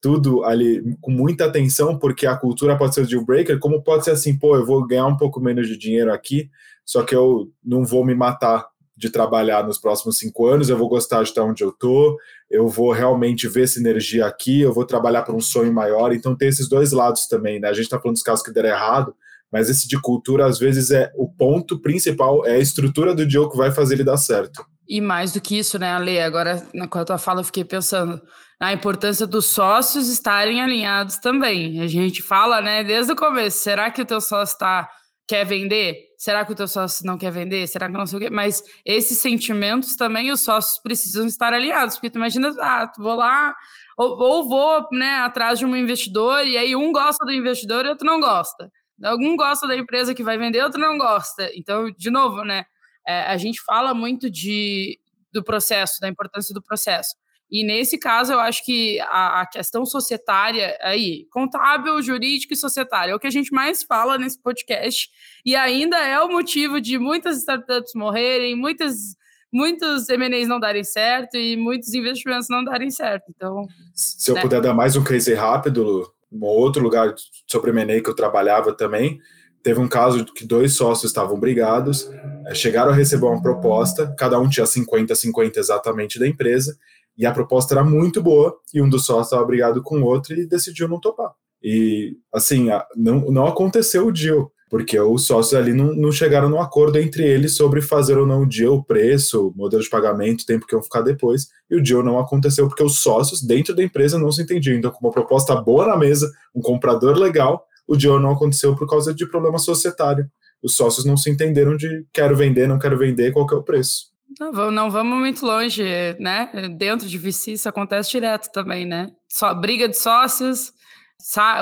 tudo ali com muita atenção, porque a cultura pode ser o deal breaker, como pode ser assim, pô, eu vou ganhar um pouco menos de dinheiro aqui, só que eu não vou me matar de trabalhar nos próximos cinco anos, eu vou gostar de estar onde eu tô, eu vou realmente ver sinergia aqui, eu vou trabalhar para um sonho maior, então tem esses dois lados também, né? A gente está falando dos casos que deram errado, mas esse de cultura, às vezes, é o ponto principal, é a estrutura do deal que vai fazer ele dar certo. E mais do que isso, né, Ale? Agora, com a tua fala, eu fiquei pensando na importância dos sócios estarem alinhados também. A gente fala, né, desde o começo, será que o teu sócio tá, quer vender? Será que o teu sócio não quer vender? Será que não sei o quê? Mas esses sentimentos também os sócios precisam estar alinhados, porque tu imagina, ah, vou lá, ou, ou vou, né, atrás de um investidor, e aí um gosta do investidor e outro não gosta. Algum gosta da empresa que vai vender, outro não gosta. Então, de novo, né, é, a gente fala muito de, do processo, da importância do processo. E nesse caso, eu acho que a, a, questão societária aí, contábil, jurídico e societário, é o que a gente mais fala nesse podcast. E ainda é o motivo de muitas startups morrerem, muitas, muitos M&As não darem certo e muitos investimentos não darem certo. Então, se eu né? puder dar mais um case rápido, um outro lugar sobre M&A que eu trabalhava também, teve um caso que dois sócios estavam brigados, eh, chegaram a receber uma proposta, cada um tinha 50-50 exatamente da empresa, e a proposta era muito boa, e um dos sócios estava brigado com o outro e decidiu não topar. E, assim, não, não aconteceu o deal, porque os sócios ali não, não chegaram num acordo entre eles sobre fazer ou não o deal, o preço, modelo de pagamento, tempo que iam ficar depois, e o deal não aconteceu porque os sócios dentro da empresa não se entendiam. Então, com uma proposta boa na mesa, um comprador legal, o deal não aconteceu por causa de problema societário. Os sócios não se entenderam de quero vender, não quero vender, qual que é o preço. Não, não vamos muito longe, né? Dentro de VC isso acontece direto também, né? Só briga de sócios,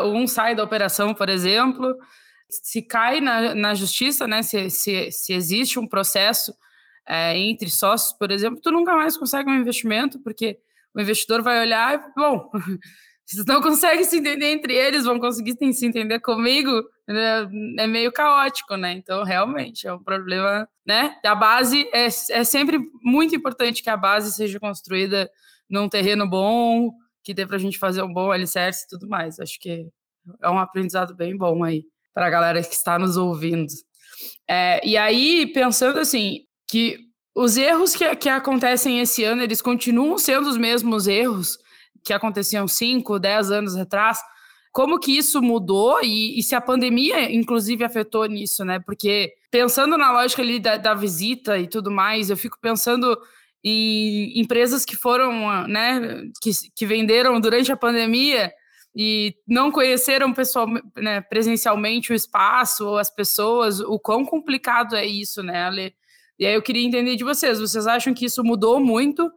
um sai da operação, por exemplo, se cai na, na justiça, né? Se, se, se existe um processo é, entre sócios, por exemplo, tu nunca mais consegue um investimento, porque o investidor vai olhar e, bom, Vocês não conseguem se entender entre eles, vão conseguir se entender comigo? É meio caótico, né? Então, realmente, é um problema, né? A base é, é sempre muito importante que a base seja construída num terreno bom, que dê para a gente fazer um bom alicerce e tudo mais. Acho que é um aprendizado bem bom aí para a galera que está nos ouvindo. É, e aí, pensando assim, que os erros que, que acontecem esse ano, eles continuam sendo os mesmos erros que aconteciam 5, 10 anos atrás, como que isso mudou e, e, se a pandemia, inclusive, afetou nisso, né? Porque pensando na lógica ali da, da visita e tudo mais, eu fico pensando em empresas que foram, né, que, que venderam durante a pandemia e não conheceram pessoal, né, presencialmente o espaço ou as pessoas, o quão complicado é isso, né, Ale? E aí eu queria entender de vocês, vocês acham que isso mudou muito?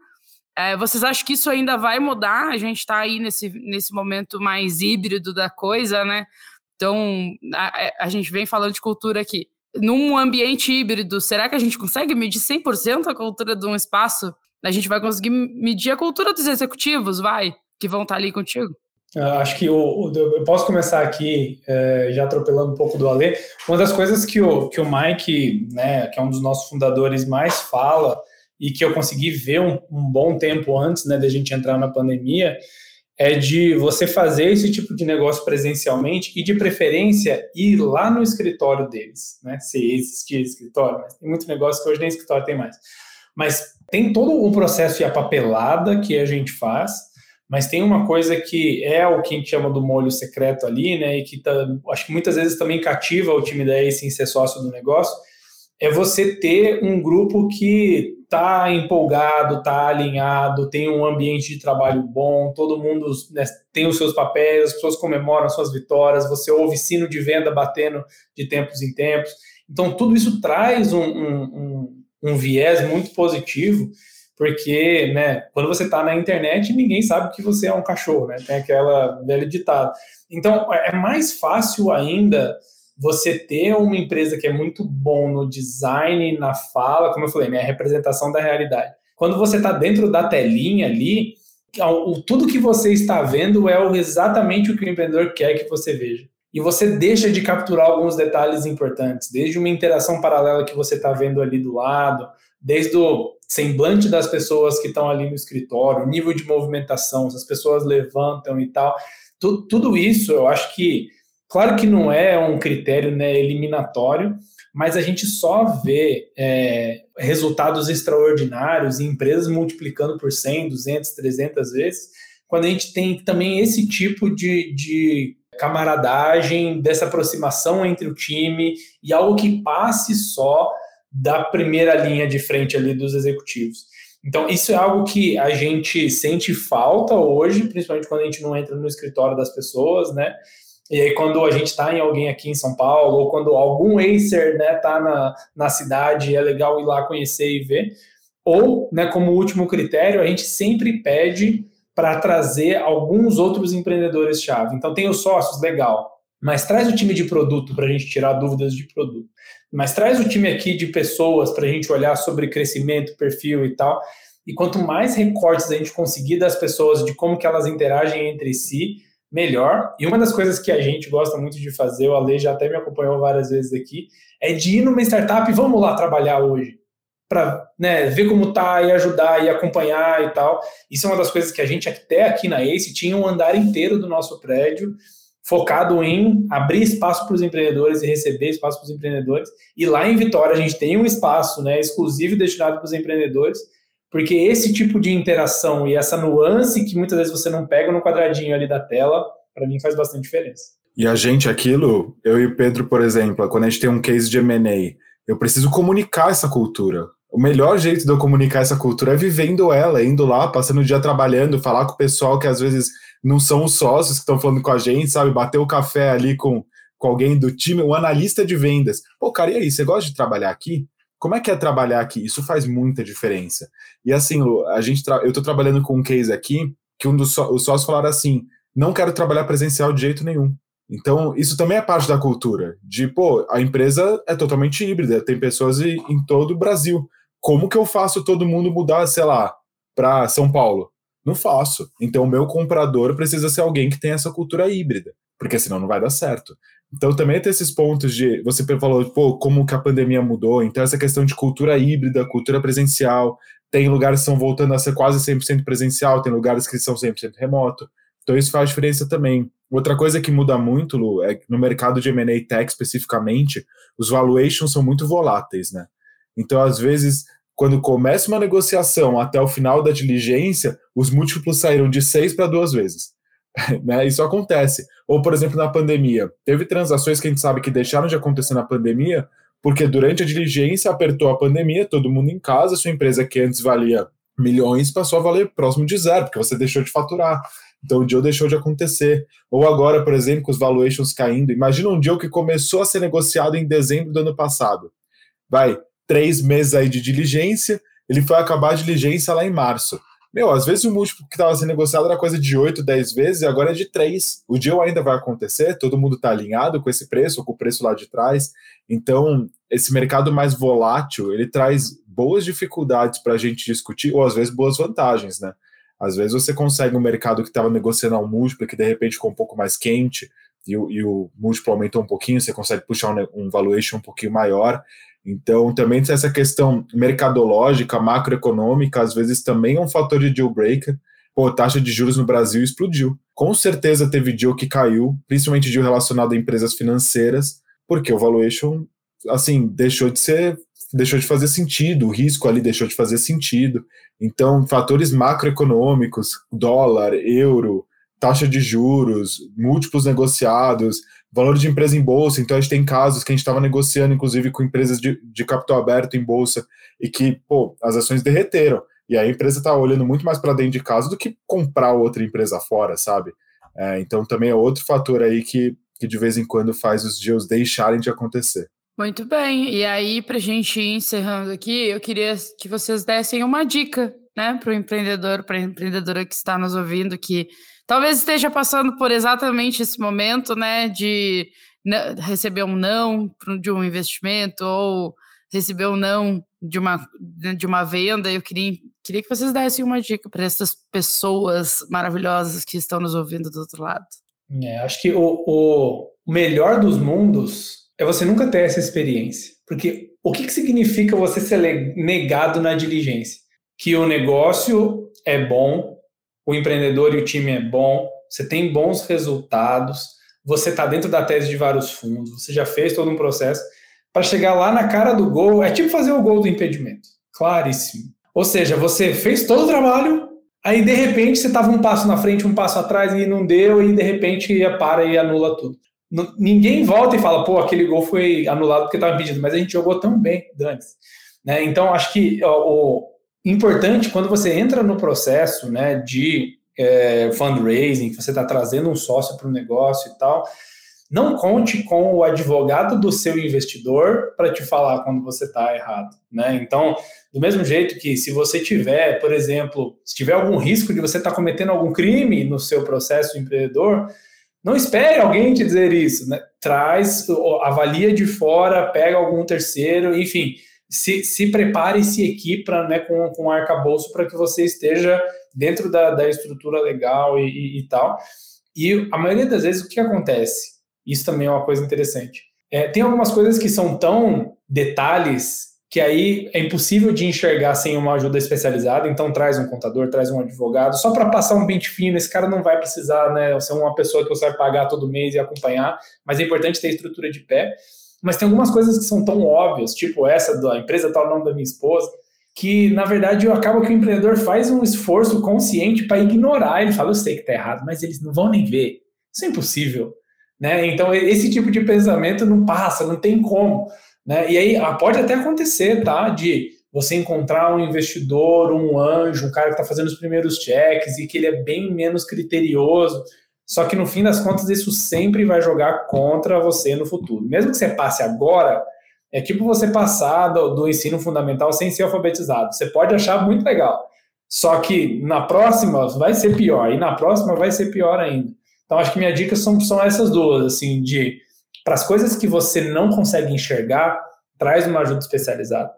É, vocês acham que isso ainda vai mudar? A gente está aí nesse, nesse momento mais híbrido da coisa, né? Então, a, é, a, gente vem falando de cultura aqui. Num ambiente híbrido, será que a gente consegue medir 100% a cultura de um espaço? A gente vai conseguir medir a cultura dos executivos, vai, que vão estar tá ali contigo? Acho que o, eu posso começar aqui, é, já atropelando um pouco do Alê. Uma das coisas que o, que o Mike, né, que é um dos nossos fundadores, mais fala e que eu consegui ver um, um bom tempo antes né, da gente entrar na pandemia, é de você fazer esse tipo de negócio presencialmente e, de preferência, ir lá no escritório deles, né? Se existir escritório, mas tem muito negócio que hoje nem escritório tem mais. Mas tem todo o processo e a papelada que a gente faz, mas tem uma coisa que é o que a gente chama do molho secreto ali, né? E que tá, acho que muitas vezes também cativa o time da Ace em ser sócio do negócio, é você ter um grupo que está empolgado, está alinhado, tem um ambiente de trabalho bom, todo mundo né, tem os seus papéis, as pessoas comemoram suas vitórias, você ouve sino de venda batendo de tempos em tempos. Então, tudo isso traz um, um, um, um viés muito positivo, porque né, quando você está na internet, ninguém sabe que você é um cachorro, né? tem aquela velha ditada. Então, é mais fácil ainda você ter uma empresa que é muito bom no design, na fala, como eu falei, né, a representação da realidade. Quando você está dentro da telinha ali, tudo que você está vendo é exatamente o que o empreendedor quer que você veja. E você deixa de capturar alguns detalhes importantes, desde uma interação paralela que você está vendo ali do lado, desde o semblante das pessoas que estão ali no escritório, o nível de movimentação, se as pessoas levantam e tal. Tudo isso eu acho que Claro que não é um critério né, eliminatório, mas a gente só vê é, resultados extraordinários empresas multiplicando por 100, 200, 300 vezes, quando a gente tem também esse tipo de, de camaradagem, dessa aproximação entre o time e algo que passe só da primeira linha de frente ali dos executivos. Então, isso é algo que a gente sente falta hoje, principalmente quando a gente não entra no escritório das pessoas, né? E aí, quando a gente está em alguém aqui em São Paulo, ou quando algum Acer né, tá na, na cidade, é legal ir lá conhecer e ver. Ou, né, como último critério, a gente sempre pede para trazer alguns outros empreendedores-chave. Então, tem os sócios, legal, mas traz o time de produto para a gente tirar dúvidas de produto. Mas traz o time aqui de pessoas para a gente olhar sobre crescimento, perfil e tal. E quanto mais recortes a gente conseguir das pessoas, de como que elas interagem entre si, melhor. E uma das coisas que a gente gosta muito de fazer, o Ale já até me acompanhou várias vezes aqui, é de ir numa startup e vamos lá trabalhar hoje. Para né, ver como tá e ajudar e acompanhar e tal. Isso é uma das coisas que a gente até aqui na ACE tinha um andar inteiro do nosso prédio focado em abrir espaço para os empreendedores e receber espaço para os empreendedores. E lá em Vitória a gente tem um espaço né, exclusivo destinado para os empreendedores porque esse tipo de interação e essa nuance que muitas vezes você não pega no quadradinho ali da tela, para mim faz bastante diferença. E a gente, aquilo, eu e o Pedro, por exemplo, quando a gente tem um case de M&A, eu preciso comunicar essa cultura. O melhor jeito de eu comunicar essa cultura é vivendo ela, indo lá, passando o dia trabalhando, falar com o pessoal que às vezes não são os sócios que estão falando com a gente, sabe? Bater o café ali com, com alguém do time, um analista de vendas. Pô, cara, e aí, você gosta de trabalhar aqui? Como é que é trabalhar aqui? Isso faz muita diferença. E assim, a gente eu estou trabalhando com um case aqui que um dos os sócios falaram assim: não quero trabalhar presencial de jeito nenhum. Então, isso também é parte da cultura. De, pô, a empresa é totalmente híbrida, tem pessoas em todo o Brasil. Como que eu faço todo mundo mudar, sei lá, para São Paulo? Não faço. Então, o meu comprador precisa ser alguém que tem essa cultura híbrida, porque senão não vai dar certo. Então também tem esses pontos de. Você falou, pô, como que a pandemia mudou. Então, essa questão de cultura híbrida, cultura presencial. Tem lugares que estão voltando a ser quase 100% presencial, tem lugares que são 100% remoto. Então, isso faz diferença também. Outra coisa que muda muito, Lu, é que no mercado de M&A Tech especificamente, os valuations são muito voláteis, né? Então, às vezes, quando começa uma negociação até o final da diligência, os múltiplos saíram de seis para duas vezes. né? Isso acontece. Ou, por exemplo, na pandemia. Teve transações que a gente sabe que deixaram de acontecer na pandemia, porque durante a diligência apertou a pandemia, todo mundo em casa, sua empresa que antes valia milhões passou a valer próximo de zero, porque você deixou de faturar. Então o deal deixou de acontecer. Ou agora, por exemplo, com os valuations caindo. Imagina um deal que começou a ser negociado em dezembro do ano passado. Vai, três meses aí de diligência, ele foi acabar a diligência lá em março. Meu, às vezes o múltiplo que estava sendo negociado era coisa de 8, 10 vezes e agora é de 3. O deal ainda vai acontecer, todo mundo está alinhado com esse preço, com o preço lá de trás. Então, esse mercado mais volátil, ele traz boas dificuldades para a gente discutir, ou às vezes boas vantagens, né? Às vezes você consegue um mercado que estava negociando ao múltiplo, que de repente ficou um pouco mais quente, e o, e o múltiplo aumentou um pouquinho, você consegue puxar um, um valuation um pouquinho maior, então, também essa questão mercadológica, macroeconômica, às vezes também é um fator de deal breaker. Pô, a taxa de juros no Brasil explodiu. Com certeza teve deal que caiu, principalmente deal relacionado a empresas financeiras, porque o valuation, assim, deixou de ser, deixou de fazer sentido, o risco ali deixou de fazer sentido. Então, fatores macroeconômicos, dólar, euro, taxa de juros, múltiplos negociados, valor de empresa em bolsa. Então, a gente tem casos que a gente estava negociando, inclusive, com empresas de, de capital aberto em bolsa e que, pô, as ações derreteram. E a empresa está olhando muito mais para dentro de casa do que comprar outra empresa fora, sabe? É, então, também é outro fator aí que, que de vez em quando faz os deals deixarem de acontecer. Muito bem. E aí, para a gente ir encerrando aqui, eu queria que vocês dessem uma dica né, para o empreendedor, para a empreendedora que está nos ouvindo, que talvez esteja passando por exatamente esse momento, né, de receber um não de um investimento ou receber um não de uma, de uma venda. Eu queria, queria que vocês dessem uma dica para essas pessoas maravilhosas que estão nos ouvindo do outro lado. É, acho que o, o melhor dos mundos é você nunca ter essa experiência. Porque o que, que significa você ser negado na diligência? Que o negócio é bom, o empreendedor e o time é bom, você tem bons resultados, você está dentro da tese de vários fundos, você já fez todo um processo. Para chegar lá na cara do gol, é tipo fazer o gol do impedimento. Claríssimo. Ou seja, você fez todo o trabalho, aí de repente você estava um passo na frente, um passo atrás e não deu, e de repente para e anula tudo. Ninguém volta e fala, pô, aquele gol foi anulado porque estava impedido, mas a gente jogou tão bem, Dani. Né? Então, acho que ó, o importante, quando você entra no processo né, de é, fundraising, que você está trazendo um sócio para o negócio e tal, não conte com o advogado do seu investidor para te falar quando você está errado. Né? Então, do mesmo jeito que se você tiver, por exemplo, se tiver algum risco de você estar tá cometendo algum crime no seu processo empreendedor, não espere alguém te dizer isso, né? Traz, avalia de fora, pega algum terceiro, enfim, se, se prepare e se equipa né, com, com arcabouço para que você esteja dentro da, da estrutura legal e, e, e, tal. E a maioria das vezes o que acontece? Isso também é uma coisa interessante. É, tem algumas coisas que são tão detalhes que aí é impossível de enxergar sem uma ajuda especializada, então traz um contador, traz um advogado, só para passar um pente fino, esse cara não vai precisar né, ser uma pessoa que você vai pagar todo mês e acompanhar, mas é importante ter estrutura de pé. Mas tem algumas coisas que são tão óbvias, tipo essa da empresa tal nome da minha esposa, que na verdade acaba que o empreendedor faz um esforço consciente para ignorar. Ele fala, eu sei que está errado, mas eles não vão nem ver. Isso é impossível. Né? Então, esse tipo de pensamento não passa, não tem como. Né? E aí ah, pode até acontecer, tá? De você encontrar um investidor, um anjo, um cara que está fazendo os primeiros cheques e que ele é bem menos criterioso. Só que no fim das contas, isso sempre vai jogar contra você no futuro. Mesmo que você passe agora, é tipo você passar do, do ensino fundamental sem ser alfabetizado. Você pode achar muito legal. Só que na próxima vai ser pior, e na próxima vai ser pior ainda. Então, acho que minha dica são, são essas duas, assim, de para as coisas que você não consegue enxergar, traz uma ajuda especializada.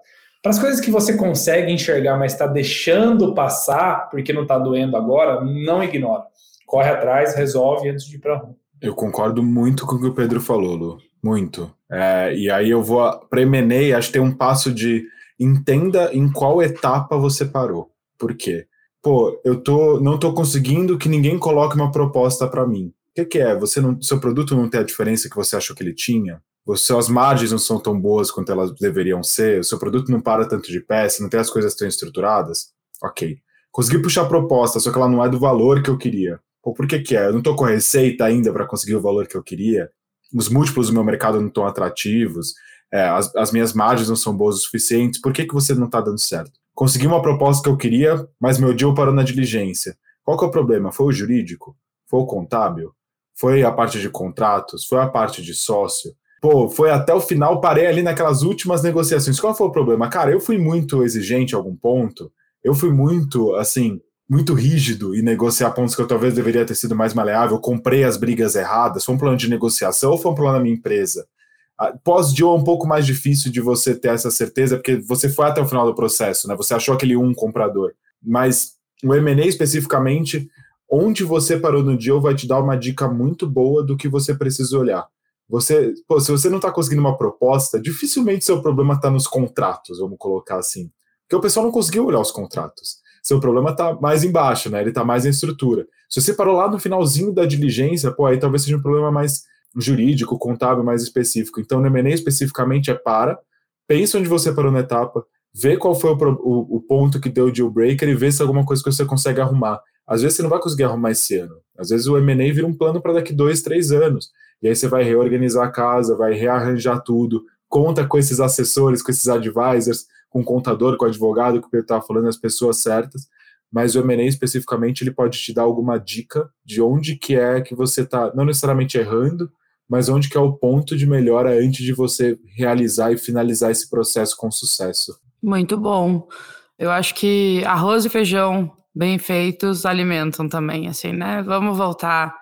Para as coisas que você consegue enxergar, mas está deixando passar porque não está doendo agora, não ignora. Corre atrás, resolve antes de ir para rua. Eu concordo muito com o que o Pedro falou, Lu. Muito. É, e aí eu vou M&A, acho que tem um passo de entenda em qual etapa você parou. Por quê? Pô, eu tô, não estou conseguindo que ninguém coloque uma proposta para mim. O que, que, é? Você não, seu produto não tem a diferença que você achou que ele tinha? Suas margens não são tão boas quanto elas deveriam ser? O seu produto não para tanto de pé? Você não tem as coisas tão estruturadas? Ok. Consegui puxar a proposta, só que ela não é do valor que eu queria. Pô, por que, que é? Eu não estou com receita ainda para conseguir o valor que eu queria? Os múltiplos do meu mercado não estão atrativos? É, as, as, minhas margens não são boas o suficiente? Por que, que você não está dando certo? Consegui uma proposta que eu queria, mas meu deal parou na diligência. Qual que é o problema? Foi o jurídico? Foi o contábil? foi a parte de contratos, foi a parte de sócio. Pô, foi até o final, parei ali naquelas últimas negociações. Qual foi o problema? Cara, eu fui muito exigente a algum ponto, eu fui muito, assim, muito rígido em negociar pontos que eu talvez deveria ter sido mais maleável, comprei as brigas erradas, foi um plano de negociação ou foi um plano da minha empresa? Pós-deal é um pouco mais difícil de você ter essa certeza, porque você foi até o final do processo, né? Você achou aquele um comprador. Mas o M&A especificamente, onde você parou no deal vai te dar uma dica muito boa do que você precisa olhar. Você, pô, se você não está conseguindo uma proposta, dificilmente seu problema está nos contratos, vamos colocar assim. Porque o pessoal não conseguiu olhar os contratos. Seu problema está mais embaixo, né? Ele está mais em estrutura. Se você parou lá no finalzinho da diligência, pô, aí talvez seja um problema mais jurídico, contábil, mais específico. Então, no M&A especificamente é para, pensa onde você parou na etapa, vê qual foi o, o, o ponto que deu o deal breaker e vê se é alguma coisa que você consegue arrumar. Às vezes você não vai conseguir arrumar esse ano. Às vezes o M&A vira um plano para daqui dois, três anos. E aí você vai reorganizar a casa, vai rearranjar tudo, conta com esses assessores, com esses advisors, com o contador, com o advogado, que o Pedro estava falando, as pessoas certas. Mas o M&A especificamente, ele pode te dar alguma dica de onde que é que você está, não necessariamente errando, mas onde que é o ponto de melhora antes de você realizar e finalizar esse processo com sucesso. Muito bom. Eu acho que arroz e feijão bem feitos alimentam também, assim, né? Vamos voltar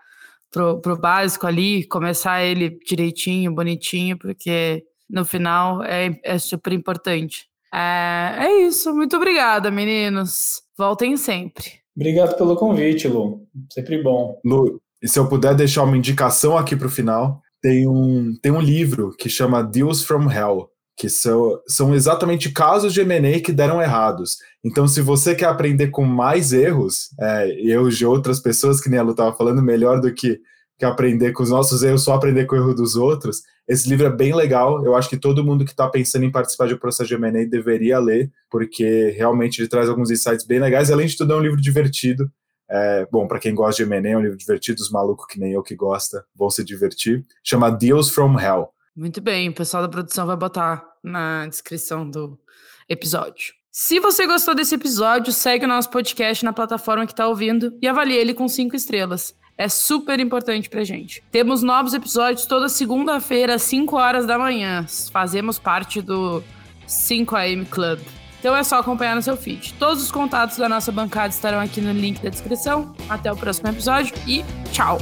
pro, pro básico ali, começar ele direitinho, bonitinho, porque no final é, é super importante. É, é isso. Muito obrigada, meninos. Voltem sempre. Obrigado pelo convite, Lu. Sempre bom. Lu, e se eu puder deixar uma indicação aqui para o final, tem um, tem um livro que chama Deals from Hell, que são, são exatamente casos de M&A que deram errados. Então, se você quer aprender com mais erros, é, erros de outras pessoas, que nem a Lu estava falando, melhor do que, que aprender com os nossos erros, só aprender com o erro dos outros, esse livro é bem legal. Eu acho que todo mundo que está pensando em participar de um processo de M&A deveria ler, porque realmente ele traz alguns insights bem legais. Além de tudo, é um livro divertido. É, bom, para quem gosta de M&A, é um livro divertido. Os malucos que nem eu que gosta vão se divertir. Chama Deals from Hell. Muito bem, o pessoal da produção vai botar na descrição do episódio. Se você gostou desse episódio, segue o nosso podcast na plataforma que está ouvindo e avalie ele com cinco estrelas. É super importante pra gente. Temos novos episódios toda segunda-feira, às 5 horas da manhã. Fazemos parte do 5am Club. Então é só acompanhar no seu feed. Todos os contatos da nossa bancada estarão aqui no link da descrição. Até o próximo episódio e tchau!